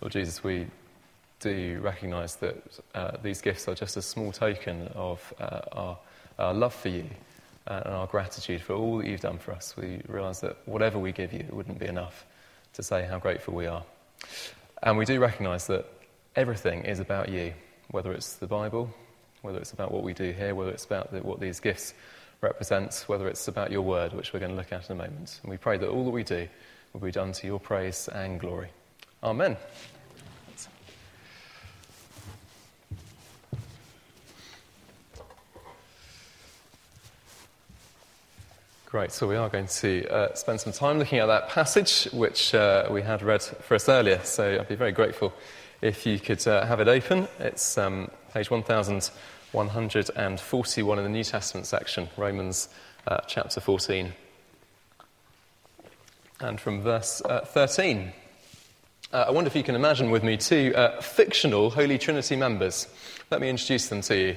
Lord Jesus, we do recognize that uh, these gifts are just a small token of uh, our, our, love for you uh, and our gratitude for all that you've done for us. We realize that whatever we give you, it wouldn't be enough to say how grateful we are. And we do recognize that everything is about you, whether it's the Bible, whether it's about what we do here, whether it's about the, what these gifts represent, whether it's about your word, which we're going to look at in a moment. And we pray that all that we do will be done to your praise and glory. Amen. Great, so we are going to uh, spend some time looking at that passage which uh, we had read for us earlier. So I'd be very grateful if you could uh, have it open. It's um, page 1141 in the New Testament section, Romans uh, chapter 14. And from verse uh, 13. Uh, I wonder if you can imagine with me two fictional Holy Trinity members. Let me introduce them to you.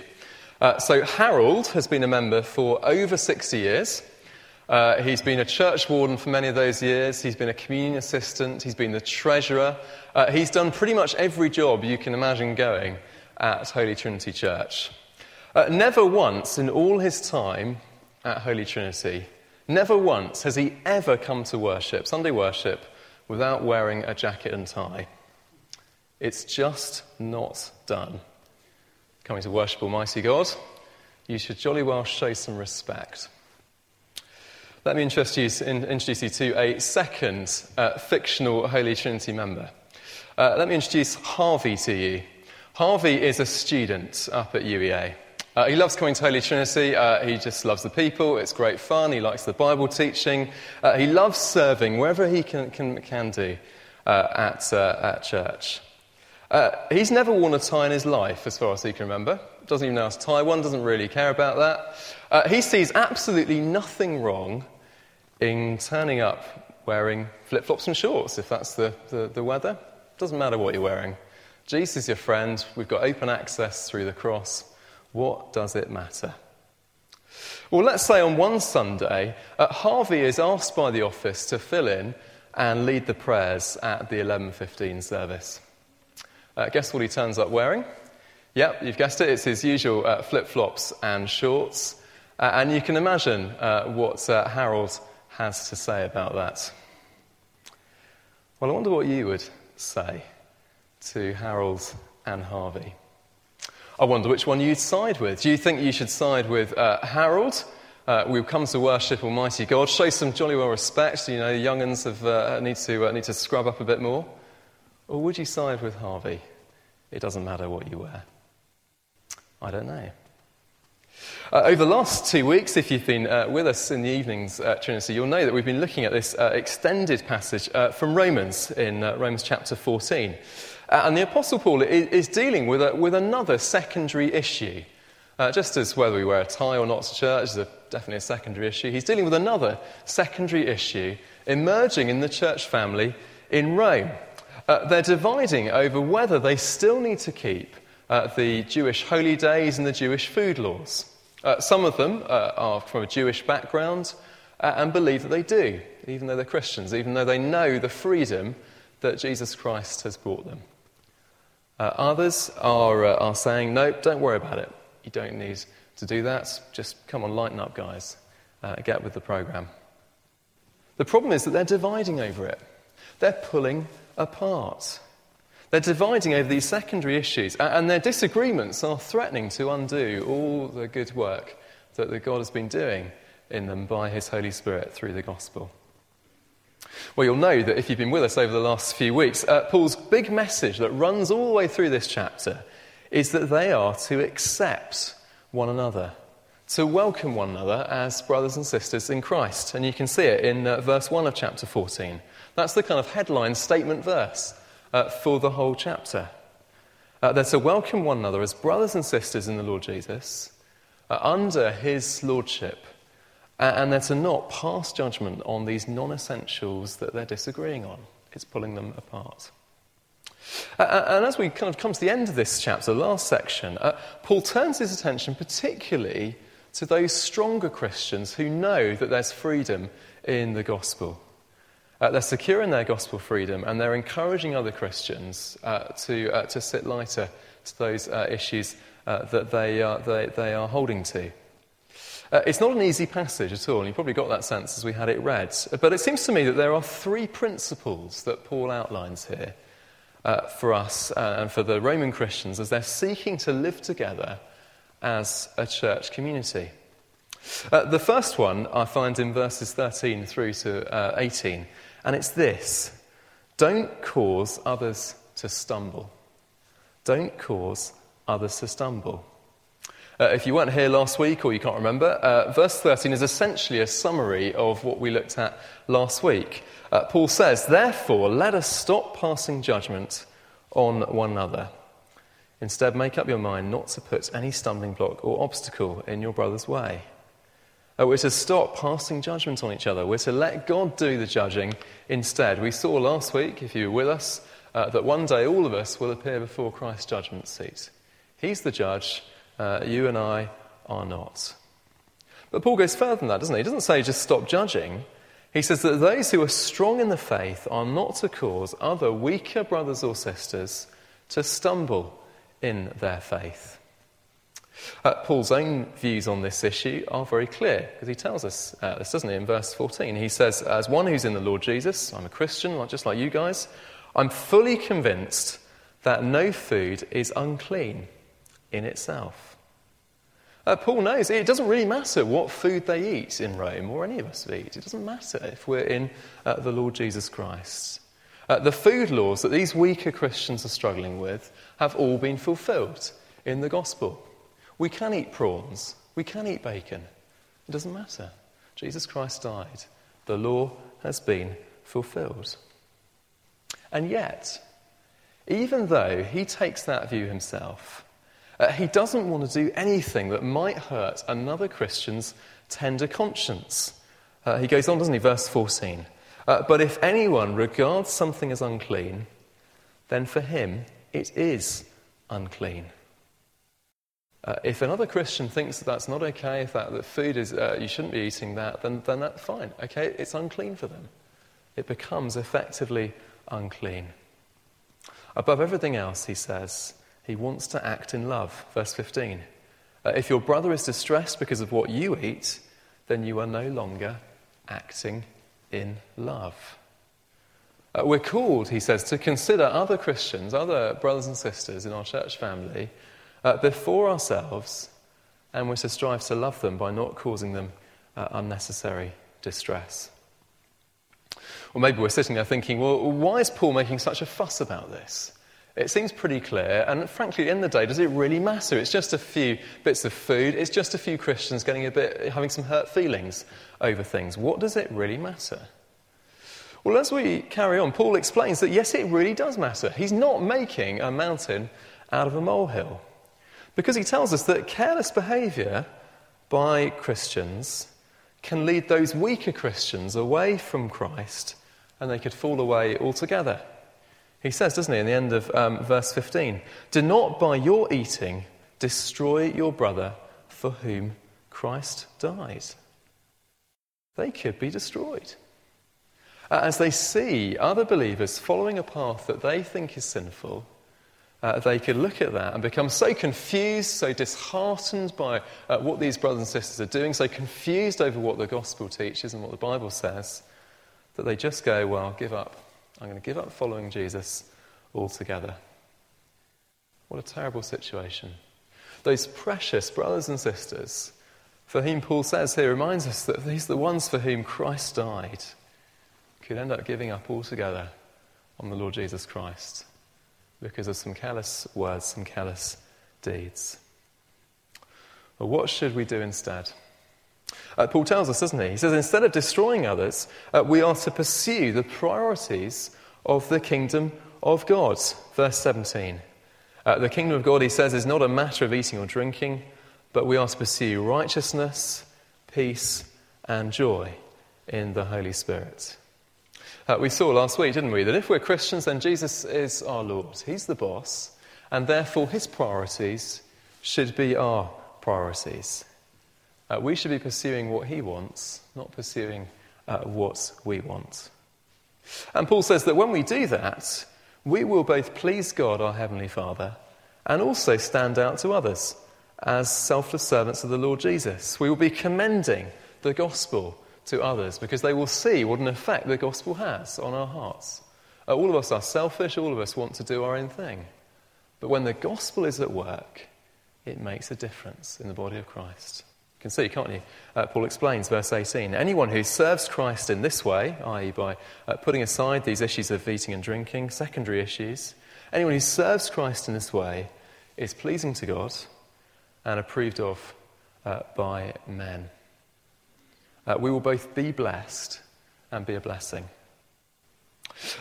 so, Harold has been a member for over 60 years. Uh, he's been a church warden for many of those years. He's been a communion assistant. He's been the treasurer. Uh, he's done pretty much every job you can imagine going at Holy Trinity Church. Uh, never once in all his time at Holy Trinity, never once has he ever come to worship, Sunday worship, without wearing a jacket and tie. It's just not done. Coming to worship Almighty God, you should jolly well show some respect. Let me introduce, introduce you to a second uh, fictional Holy Trinity member. Uh, let me introduce Harvey to you. Harvey is a student up at UEA. Uh, he loves coming to Holy Trinity. Uh, he just loves the people. It's great fun. He likes the Bible teaching. Uh, he loves serving wherever he can, can, can do uh, at, at church. he's never worn a tie in his life, as far as he can remember. Doesn't even know how to tie one, doesn't really care about that. Uh, he sees absolutely nothing wrong in turning up wearing flip flops and shorts, if that's the, the, the weather. Doesn't matter what you're wearing. Jesus is your friend. We've got open access through the cross. What does it matter? Well, let's say on one Sunday, uh, Harvey is asked by the office to fill in and lead the prayers at the 11:15 service. Uh, guess what he turns up wearing? Yep, you've guessed it. It's his usual uh, flip flops and shorts. Uh, and you can imagine uh, what uh, Harold has to say about that. Well, I wonder what you would say to Harold and Harvey. I wonder which one you'd side with. Do you think you should side with uh, Harold? Uh, we've come to worship Almighty God. Show some jolly well respect. You know, the young'uns have, uh, need, to, need to scrub up a bit more. Or would you side with Harvey? It doesn't matter what you wear. I don't know. Uh, over the last two weeks, if you've been uh, with us in the evenings at Trinity, you'll know that we've been looking at this uh, extended passage uh, from Romans in uh, Romans chapter 14. Uh, and the Apostle Paul is, is dealing with, a, with another secondary issue. just as whether we wear a tie or not to church is a, definitely a secondary issue, he's dealing with another secondary issue emerging in the church family in Rome. they're dividing over whether they still need to keep the Jewish holy days and the Jewish food laws. Uh, some of them uh, are from a Jewish background uh, and believe that they do, even though they're Christians, even though they know the freedom that Jesus Christ has brought them. Uh, others are, uh, are saying, no, don't worry about it. You don't need to do that. Just come on, lighten up, guys. Uh, get with the program. The problem is that they're dividing over it, they're pulling apart. They're dividing over these secondary issues, and their disagreements are threatening to undo all the good work that God has been doing in them by His Holy Spirit through the gospel. Well, you'll know that if you've been with us over the last few weeks, uh, Paul's big message that runs all the way through this chapter is that they are to accept one another, to welcome one another as brothers and sisters in Christ. And you can see it in uh, verse 1 of chapter 14. That's the kind of headline statement verse uh, for the whole chapter. Uh, they're to welcome one another as brothers and sisters in the Lord Jesus uh, under his lordship, and they're to not pass judgment on these non essentials that they're disagreeing on. It's pulling them apart. Uh, and as we kind of come to the end of this chapter, the last section, uh, Paul turns his attention particularly to those stronger Christians who know that there's freedom in the gospel. Uh, they're secure in their gospel freedom and they're encouraging other Christians uh, to, uh, to sit lighter to those uh, issues uh, that they they, they are holding to. Uh, it's not an easy passage at all, and you probably got that sense as we had it read. But it seems to me that there are three principles that Paul outlines here for us and for the Roman Christians as they're seeking to live together as a church community. Uh, the first one I find in verses 13 through to uh, 18, and it's this Don't cause others to stumble. Don't cause others to stumble. Uh, if you weren't here last week or you can't remember, uh, verse 13 is essentially a summary of what we looked at last week. Uh, Paul says, Therefore, let us stop passing judgment on one another. Instead, make up your mind not to put any stumbling block or obstacle in your brother's way. Uh, we're to stop passing judgment on each other. We're to let God do the judging instead. We saw last week, if you were with us, uh, that one day all of us will appear before Christ's judgment seat. He's the judge, uh, you and I are not. But Paul goes further than that, doesn't he? He doesn't say just stop judging. He says that those who are strong in the faith are not to cause other weaker brothers or sisters to stumble in their faith. Uh, Paul's own views on this issue are very clear because he tells us uh, this, doesn't he, in verse 14? He says, As one who's in the Lord Jesus, I'm a Christian, just like you guys, I'm fully convinced that no food is unclean in itself. Uh, Paul knows it doesn't really matter what food they eat in Rome or any of us eat. It doesn't matter if we're in uh, the Lord Jesus Christ. Uh, the food laws that these weaker Christians are struggling with have all been fulfilled in the gospel. We can eat prawns, we can eat bacon. It doesn't matter. Jesus Christ died. The law has been fulfilled. And yet, even though he takes that view himself, uh, he doesn't want to do anything that might hurt another Christian's tender conscience. Uh, he goes on, doesn't he? Verse 14. Uh, but if anyone regards something as unclean, then for him it is unclean. Uh, if another Christian thinks that that's not okay, if that, that food is, uh, you shouldn't be eating that, then, then that's fine. Okay, it's unclean for them. It becomes effectively unclean. Above everything else, he says, he wants to act in love. Verse 15. Uh, if your brother is distressed because of what you eat, then you are no longer acting in love. Uh, we're called, he says, to consider other Christians, other brothers and sisters in our church family, uh, before ourselves, and we're to strive to love them by not causing them uh, unnecessary distress. Or maybe we're sitting there thinking, well, why is Paul making such a fuss about this? It seems pretty clear, and frankly, in the day, does it really matter? It's just a few bits of food, it's just a few Christians getting a bit, having some hurt feelings over things. What does it really matter? Well, as we carry on, Paul explains that yes, it really does matter. He's not making a mountain out of a molehill. Because he tells us that careless behavior by Christians can lead those weaker Christians away from Christ and they could fall away altogether. He says, doesn't he, in the end of um, verse 15, Do not by your eating destroy your brother for whom Christ died. They could be destroyed. As they see other believers following a path that they think is sinful, uh, they could look at that and become so confused, so disheartened by uh, what these brothers and sisters are doing, so confused over what the gospel teaches and what the Bible says, that they just go, Well, give up. I'm going to give up following Jesus altogether. What a terrible situation. Those precious brothers and sisters, for whom Paul says here, reminds us that these are the ones for whom Christ died, could end up giving up altogether on the Lord Jesus Christ because of some careless words, some careless deeds. Well, what should we do instead? Uh, Paul tells us, doesn't he? He says, instead of destroying others, uh, we are to pursue the priorities of the kingdom of God. Verse 17. Uh, the kingdom of God, he says, is not a matter of eating or drinking, but we are to pursue righteousness, peace, and joy in the Holy Spirit. Uh, we saw last week, didn't we, that if we're Christians, then Jesus is our Lord. He's the boss, and therefore his priorities should be our priorities. Uh, we should be pursuing what he wants, not pursuing uh, what we want. And Paul says that when we do that, we will both please God, our Heavenly Father, and also stand out to others as selfless servants of the Lord Jesus. We will be commending the gospel to others because they will see what an effect the gospel has on our hearts. Uh, all of us are selfish, all of us want to do our own thing. But when the gospel is at work, it makes a difference in the body of Christ. Can see, can't you? Uh, Paul explains, verse 18 anyone who serves Christ in this way, i.e., by uh, putting aside these issues of eating and drinking, secondary issues, anyone who serves Christ in this way is pleasing to God and approved of uh, by men. Uh, we will both be blessed and be a blessing.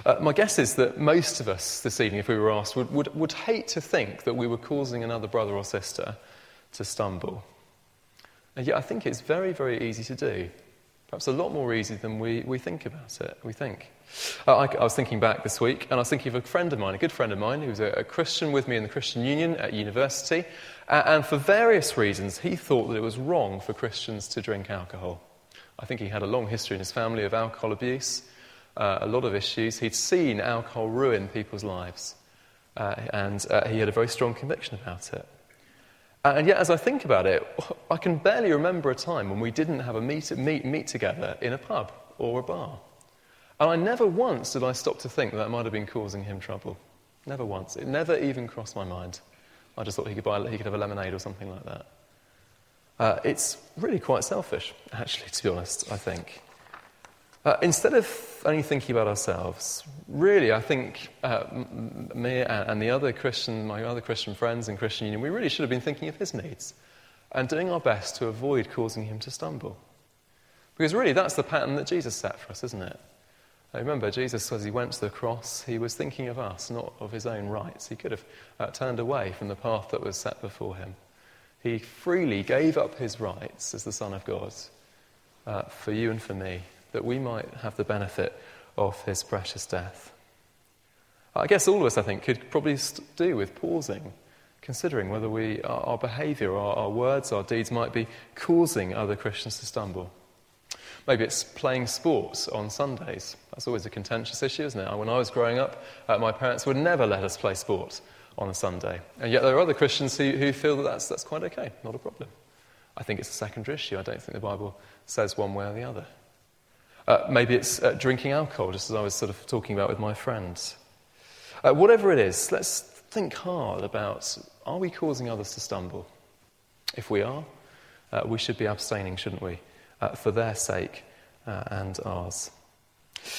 Uh, my guess is that most of us this evening, if we were asked, would, would, would hate to think that we were causing another brother or sister to stumble. And yet, I think it's very, very easy to do. Perhaps a lot more easy than we, we think about it. We think. Uh, I, I, was thinking back this week, and I was thinking of a friend of mine, a good friend of mine, who was a, a Christian with me in the Christian Union at university. Uh, and for various reasons, he thought that it was wrong for Christians to drink alcohol. I think he had a long history in his family of alcohol abuse uh, a lot of issues. He'd seen alcohol ruin people's lives, uh, and uh, he had a very strong conviction about it. And yet, as I think about it, I can barely remember a time when we didn't have a meet, meet, meet together in a pub or a bar. And I never once did I stop to think that, that might have been causing him trouble. Never once. It never even crossed my mind. I just thought he could, buy, he could have a lemonade or something like that. Uh, it's really quite selfish, actually, to be honest, I think. Uh, instead of only thinking about ourselves, really, I think uh, me and the other Christian, my other Christian friends in Christian Union, we really should have been thinking of his needs and doing our best to avoid causing him to stumble. Because really, that's the pattern that Jesus set for us, isn't it? I remember, Jesus, as he went to the cross, he was thinking of us, not of his own rights. He could have uh, turned away from the path that was set before him. He freely gave up his rights as the Son of God uh, for you and for me that we might have the benefit of his precious death. I guess all of us, I think, could probably do with pausing, considering whether we, our, our behaviour, our, our words, our deeds might be causing other Christians to stumble. Maybe it's playing sports on Sundays. That's always a contentious issue, isn't it? When I was growing up, uh, my parents would never let us play sport on a Sunday. And yet there are other Christians who, who feel that that's, that's quite okay, not a problem. I think it's a secondary issue. I don't think the Bible says one way or the other. Uh, maybe it's uh, drinking alcohol, just as I was sort of talking about with my friends. Uh, whatever it is, let's think hard about are we causing others to stumble? If we are, uh, we should be abstaining, shouldn't we? Uh, for their sake uh, and ours.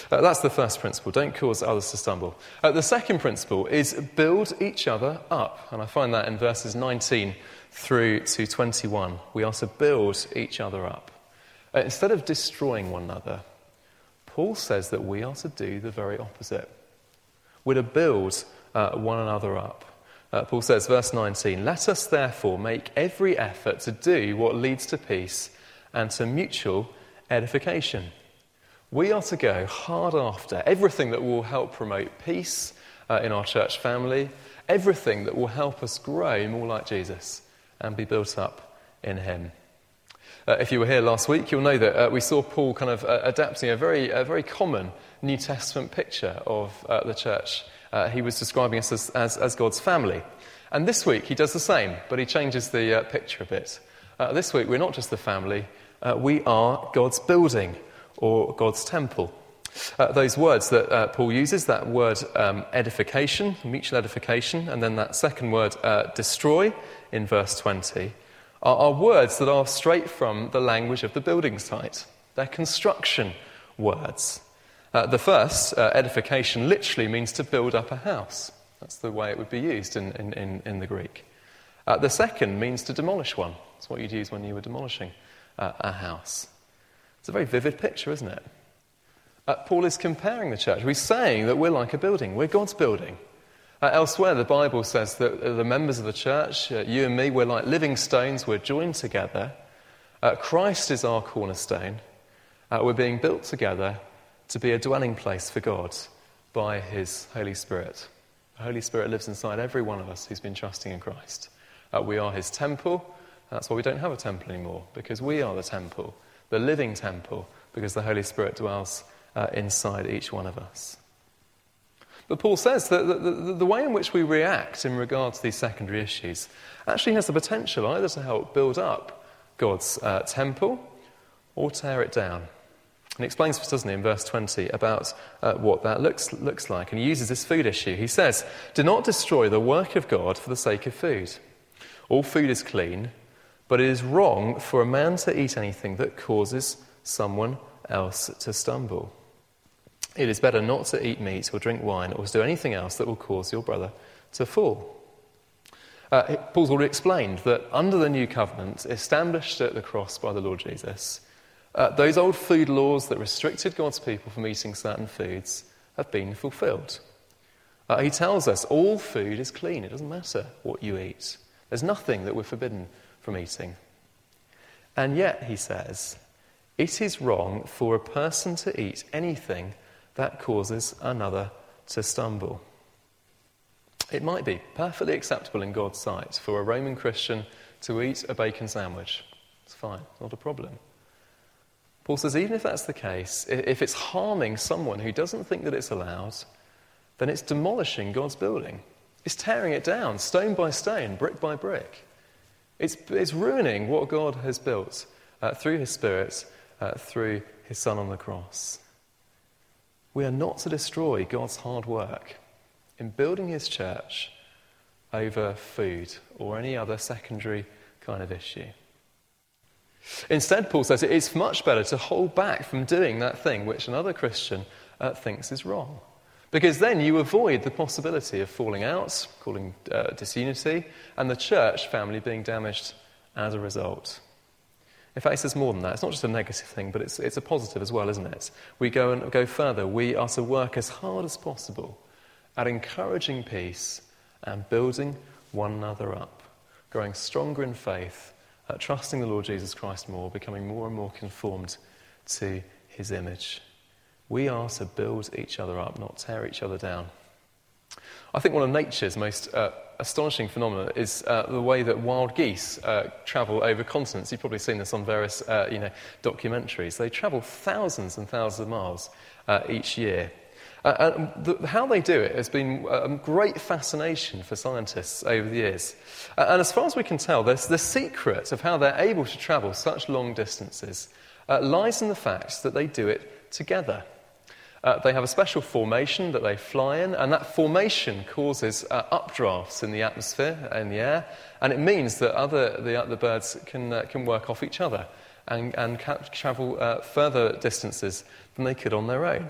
that's the first principle. Don't cause others to stumble. the second principle is build each other up. And I find that in verses 19 through to 21. We are to build each other up. instead of destroying one another, Paul says that we are to do the very opposite. We're to build uh, one another up. Uh, Paul says, verse 19, Let us therefore make every effort to do what leads to peace and to mutual edification. We are to go hard after everything that will help promote peace uh, in our church family, everything that will help us grow more like Jesus and be built up in Him. Uh, if you were here last week, you'll know that uh, we saw Paul kind of uh, adapting a very, a very common New Testament picture of uh, the church. Uh, he was describing us as, as, as, God's family. And this week he does the same, but he changes the uh, picture a bit. this week we're not just the family, we are God's building or God's temple. those words that Paul uses, that word um, edification, mutual edification, and then that second word, destroy, in verse 20 are, are words that are straight from the language of the building site. They're construction words. Uh, the first, uh, edification, literally means to build up a house. That's the way it would be used in, in, in, in the Greek. Uh, the second means to demolish one. That's what you'd use when you were demolishing uh, a house. It's a very vivid picture, isn't it? Uh, Paul is comparing the church. He's saying that we're like a building, we're God's building. Uh, elsewhere, the Bible says that uh, the members of the church, uh, you and me, we're like living stones, we're joined together. Uh, Christ is our cornerstone. Uh, we're being built together to be a dwelling place for God by His Holy Spirit. The Holy Spirit lives inside every one of us who's been trusting in Christ. We are His temple. That's why we don't have a temple anymore, because we are the temple, the living temple, because the Holy Spirit dwells inside each one of us. But Paul says that the, the, the, way in which we react in regard to these secondary issues actually has the potential either to help build up God's uh, temple or tear it down. And he explains us, doesn't he, in verse 20, about uh, what that looks, looks like. And he uses this food issue. He says, Do not destroy the work of God for the sake of food. All food is clean, but it is wrong for a man to eat anything that causes someone else to stumble. It is better not to eat meat or drink wine or to do anything else that will cause your brother to fall. Uh, Paul's already explained that under the new covenant, established at the cross by the Lord Jesus, uh, those old food laws that restricted God's people from eating certain foods have been fulfilled. Uh, he tells us all food is clean, it doesn't matter what you eat. There's nothing that we're forbidden from eating. And yet, he says, it is wrong for a person to eat anything that causes another to stumble. It might be perfectly acceptable in God's sight for a Roman Christian to eat a bacon sandwich. It's fine, not a problem. Paul says, even if that's the case, if it's harming someone who doesn't think that it's allowed, then it's demolishing God's building. It's tearing it down, stone by stone, brick by brick. It's, it's ruining what God has built uh, through His Spirit, uh, through His Son on the cross. We are not to destroy God's hard work in building His church over food or any other secondary kind of issue. Instead, Paul says it is much better to hold back from doing that thing which another Christian uh, thinks is wrong. Because then you avoid the possibility of falling out, calling uh, disunity, and the church family being damaged as a result. In fact, it's more than that. It's not just a negative thing, but it's, it's a positive as well, isn't it? We go and go further. We are to work as hard as possible at encouraging peace and building one another up, growing stronger in faith, uh, trusting the Lord Jesus Christ more, becoming more and more conformed to his image. We are to build each other up, not tear each other down. I think one of nature's most uh, astonishing phenomena is uh, the way that wild geese uh, travel over continents. You've probably seen this on various uh, you know, documentaries. They travel thousands and thousands of miles uh, each year. Uh, the, how they do it has been a great fascination for scientists over the years. and as far as we can tell, the secret of how they're able to travel such long distances lies in the fact that they do it together. Uh, they have a special formation that they fly in, and that formation causes uh, updrafts in the atmosphere, in the air, and it means that other, the, the birds can, uh, can work off each other and, and travel uh, further distances than they could on their own.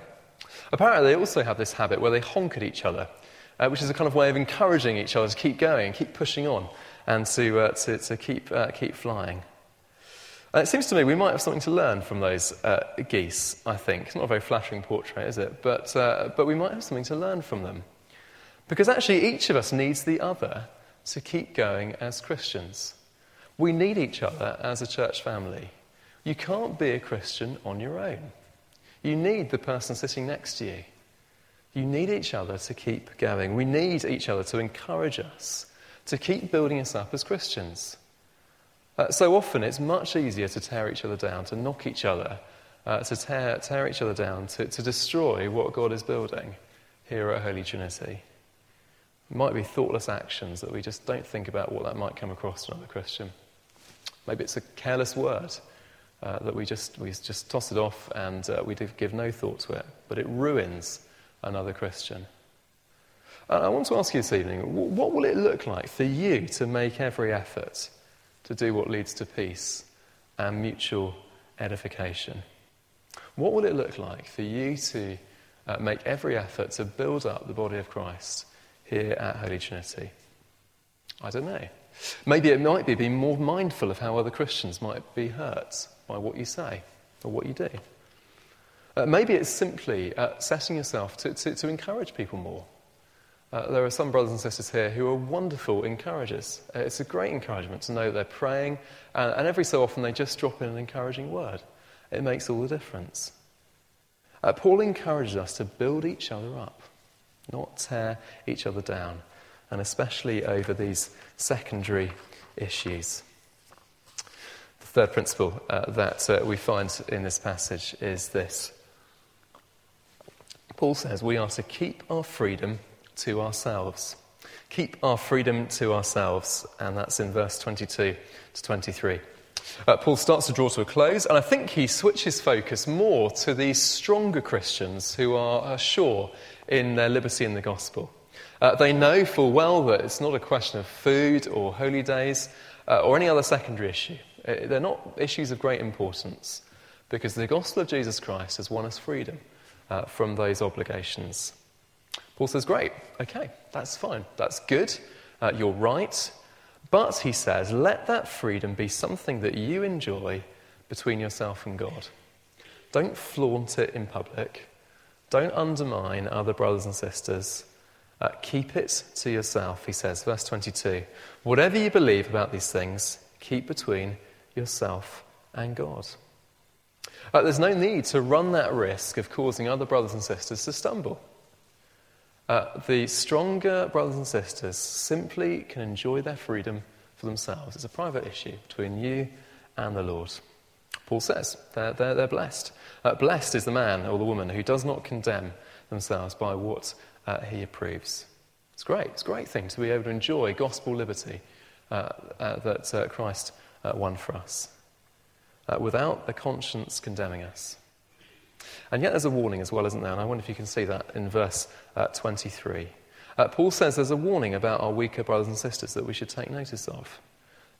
Apparently, they also have this habit where they honk at each other, uh, which is a kind of way of encouraging each other to keep going, keep pushing on, and to, uh, to, to keep, keep flying. It seems to me we might have something to learn from those uh, geese, I think. It's not a very flattering portrait, is it? But, uh, but we might have something to learn from them. Because actually, each of us needs the other to keep going as Christians. We need each other as a church family. You can't be a Christian on your own. You need the person sitting next to you. You need each other to keep going. We need each other to encourage us, to keep building us up as Christians. Uh, so often it's much easier to tear each other down, to knock each other, uh, to tear, tear each other down, to, to destroy what God is building here at Holy Trinity. It might be thoughtless actions that we just don't think about what that might come across to another Christian. Maybe it's a careless word uh, that we just, we just toss it off and uh, we give no thought to it, but it ruins another Christian. And I want to ask you this evening what will it look like for you to make every effort to do what leads to peace and mutual edification. What will it look like for you to uh, make every effort to build up the body of Christ here at Holy Trinity? I don't know. Maybe it might be being more mindful of how other Christians might be hurt by what you say or what you do. Uh, maybe it's simply uh, setting yourself to, to, to encourage people more uh, there are some brothers and sisters here who are wonderful encouragers. Uh, it's a great encouragement to know that they're praying, and, and, every so often they just drop in an encouraging word. It makes all the difference. Uh, Paul encourages us to build each other up, not tear each other down, and especially over these secondary issues. The third principle uh, that uh, we find in this passage is this Paul says we are to keep our freedom to ourselves. Keep our freedom to ourselves, and that's in verse 22 to 23. Uh, Paul starts to draw to a close, and I think he switches focus more to these stronger Christians who are sure in their liberty in the gospel. Uh, they know full well that it's not a question of food or holy days uh, or any other secondary issue. Uh, they're not issues of great importance because the gospel of Jesus Christ has won us freedom uh, from those obligations. Paul says, Great, okay, that's fine, that's good, uh, you're right. But, he says, let that freedom be something that you enjoy between yourself and God. Don't flaunt it in public. Don't undermine other brothers and sisters. Uh, keep it to yourself, he says, verse 22. Whatever you believe about these things, keep between yourself and God. Uh, there's no need to run that risk of causing other brothers and sisters to stumble. Uh, the stronger brothers and sisters simply can enjoy their freedom for themselves. It's a private issue between you and the Lord. Paul says they're, they're, they're blessed. Uh, blessed is the man or the woman who does not condemn themselves by what uh, he approves. It's great. It's a great thing to be able to enjoy gospel liberty uh, uh, that uh, Christ won for us without the conscience condemning us. And yet there's a warning as well, isn't there? And I wonder if you can see that in verse uh, 23. Uh, Paul says there's a warning about our weaker brothers and sisters that we should take notice of.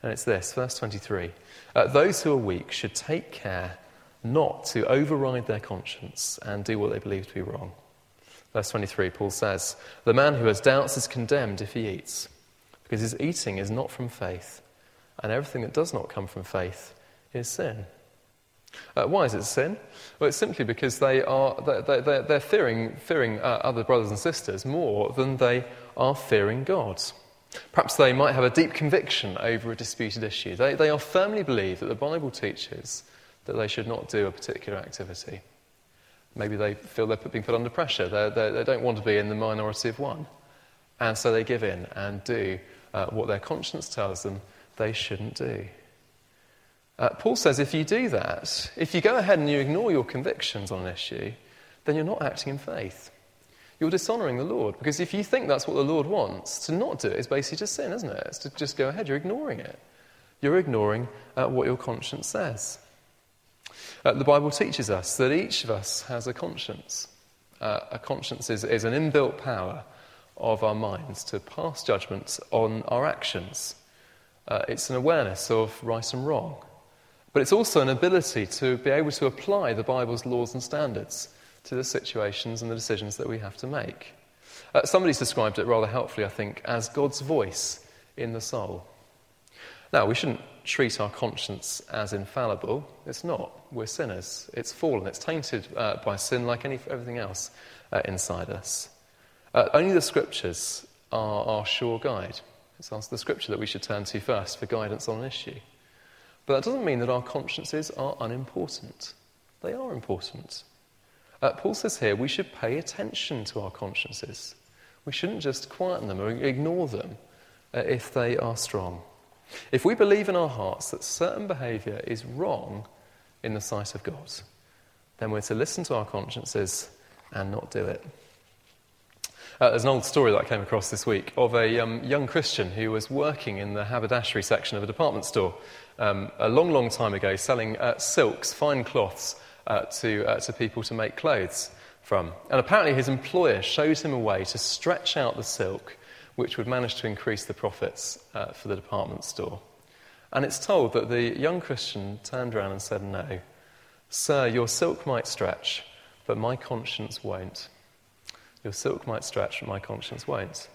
And it's this, verse 23. Uh, Those who are weak should take care not to override their conscience and do what they believe to be wrong. Verse 23, Paul says, The man who has doubts is condemned if he eats, because his eating is not from faith, and everything that does not come from faith is sin. Uh, why is it sin? Well, it's simply because they are, they, they, they're fearing, fearing uh, other brothers and sisters more than they are fearing God. Perhaps they might have a deep conviction over a disputed issue. They, they are firmly believe that the Bible teaches that they should not do a particular activity. Maybe they feel they're being put under pressure. They're, they're, they do not want to be in the minority of one. And so they give in and do uh, what their conscience tells them they shouldn't do. Uh, Paul says if you do that, if you go ahead and you ignore your convictions on an issue, then you're not acting in faith. You're dishonoring the Lord. Because if you think that's what the Lord wants, to not do it is basically just sin, isn't it? It's to just go ahead. You're ignoring it. You're ignoring uh, what your conscience says. Uh, the Bible teaches us that each of us has a conscience. Uh, a conscience is, is an inbuilt power of our minds to pass judgments on our actions. Uh, it's an awareness of right and wrong. But it's also an ability to be able to apply the Bible's laws and standards to the situations and the decisions that we have to make. Uh, somebody's described it rather helpfully, I think, as God's voice in the soul. Now, we shouldn't treat our conscience as infallible. It's not. We're sinners. It's fallen. It's tainted uh, by sin like any, everything else uh, inside us. Uh, only the scriptures are our sure guide. It's the scripture that we should turn to first for guidance on an issue. But that doesn't mean that our consciences are unimportant. They are important. Uh, Paul says here we should pay attention to our consciences. We shouldn't just quieten them or ignore them uh, if they are strong. If we believe in our hearts that certain behaviour is wrong in the sight of God, then we're to listen to our consciences and not do it. Uh, there's an old story that I came across this week of a um, young Christian who was working in the haberdashery section of a department store um, a long, long time ago, selling uh, silks, fine cloths, uh, to, uh, to people to make clothes from. And apparently, his employer showed him a way to stretch out the silk, which would manage to increase the profits uh, for the department store. And it's told that the young Christian turned around and said, No, sir, your silk might stretch, but my conscience won't. Your silk might stretch, but my conscience won't.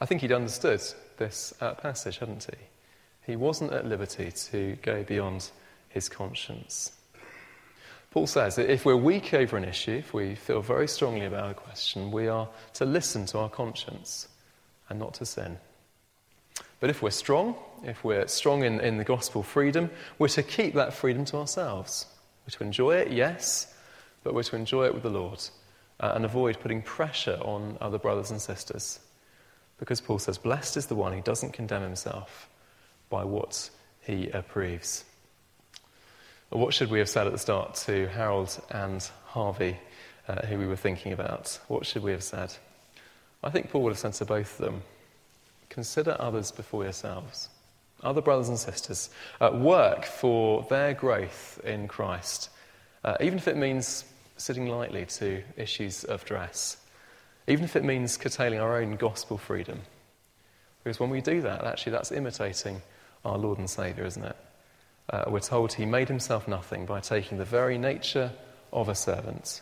I think he'd understood this uh, passage, hadn't he? He wasn't at liberty to go beyond his conscience. Paul says that if we're weak over an issue, if we feel very strongly about a question, we are to listen to our conscience and not to sin. But if we're strong, if we're strong in, in the gospel freedom, we're to keep that freedom to ourselves. We're to enjoy it, yes, but we're to enjoy it with the Lord uh, and avoid putting pressure on other brothers and sisters. Because Paul says, Blessed is the one who doesn't condemn himself by what he approves. What should we have said at the start to Harold and Harvey uh, who we were thinking about, what should we have said? I think Paul would have said to both of them consider others before yourselves. Other brothers and sisters, uh, work for their growth in Christ, uh, even if it means sitting lightly to issues of dress, even if it means curtailing our own gospel freedom. Because when we do that, actually, that's imitating our Lord and Saviour, isn't it? Uh, we're told he made himself nothing by taking the very nature of a servant,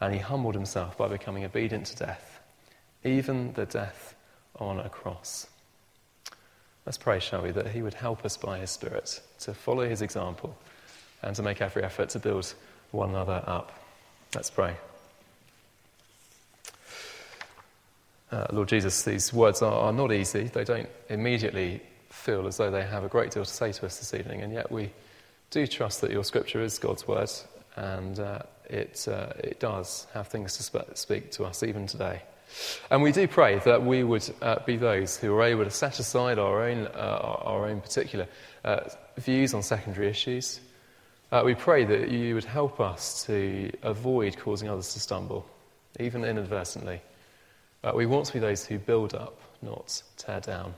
and he humbled himself by becoming obedient to death, even the death on a cross. Let's pray, shall we, that he would help us by his Spirit to follow his example and to make every effort to build one another up. Let's pray. Uh, Lord Jesus, these words are, are, not easy. They don't immediately feel as though they have a great deal to say to us this evening, and yet we do trust that your scripture is God's word, and uh, it, uh, it does have things to sp- speak to us even today. And we do pray that we would uh, be those who are able to set aside our own, uh, our own particular uh, views on secondary issues. We pray that you would help us to avoid causing others to stumble, even inadvertently. Uh, we want to be those who build up, not tear down.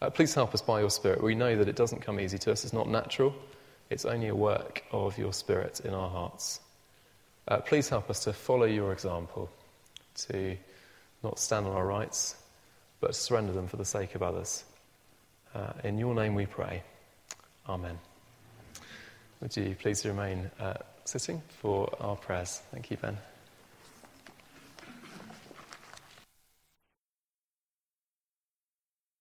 Uh, please help us by your Spirit. We know that it doesn't come easy to us, it's not natural, it's only a work of your Spirit in our hearts. Uh, please help us to follow your example, to not stand on our rights, but surrender them for the sake of others. Uh, in your name we pray. Amen. Would you please remain uh, sitting for our prayers? Thank you, Ben.